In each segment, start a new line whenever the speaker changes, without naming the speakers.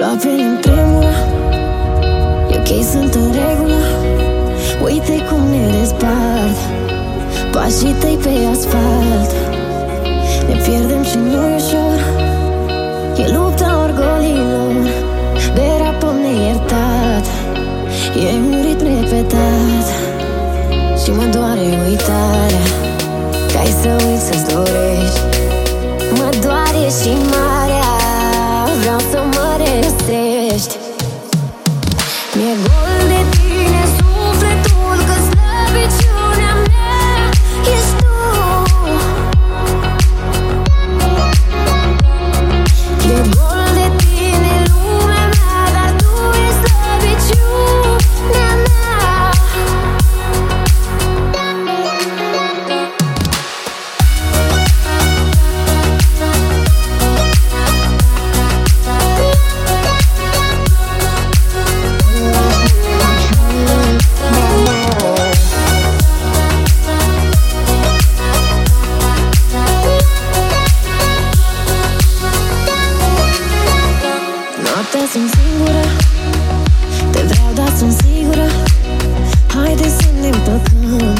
piele îmi tremură. E ok, sunt în regulă. Uite cum ne despart. Pașii tăi pe asfalt. Ne pierdem și nu e ușor. E lupta orgolilor. Derapăm neiertat E un ritm repetat. Și mă doare uitarea. Ca ai să uiți să-ți dorești Mi-e gol de tine Noaptea sunt singură Te vreau, dar sunt sigură. Haide să ne împăcăm.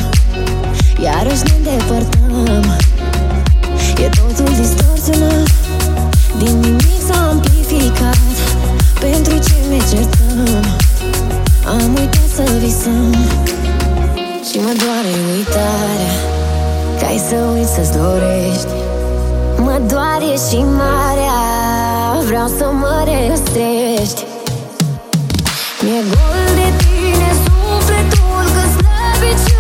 Iarăși ne îndepărtăm. E totul distorsionat Din nimic s-a amplificat. Pentru ce ne certăm? Am uitat să visăm. Și mă doare uitarea. Că ai să uiți să-ți dorești. Mă doare și marea vreau să mă restrești Mi-e gol de tine, sufletul că slăbiciune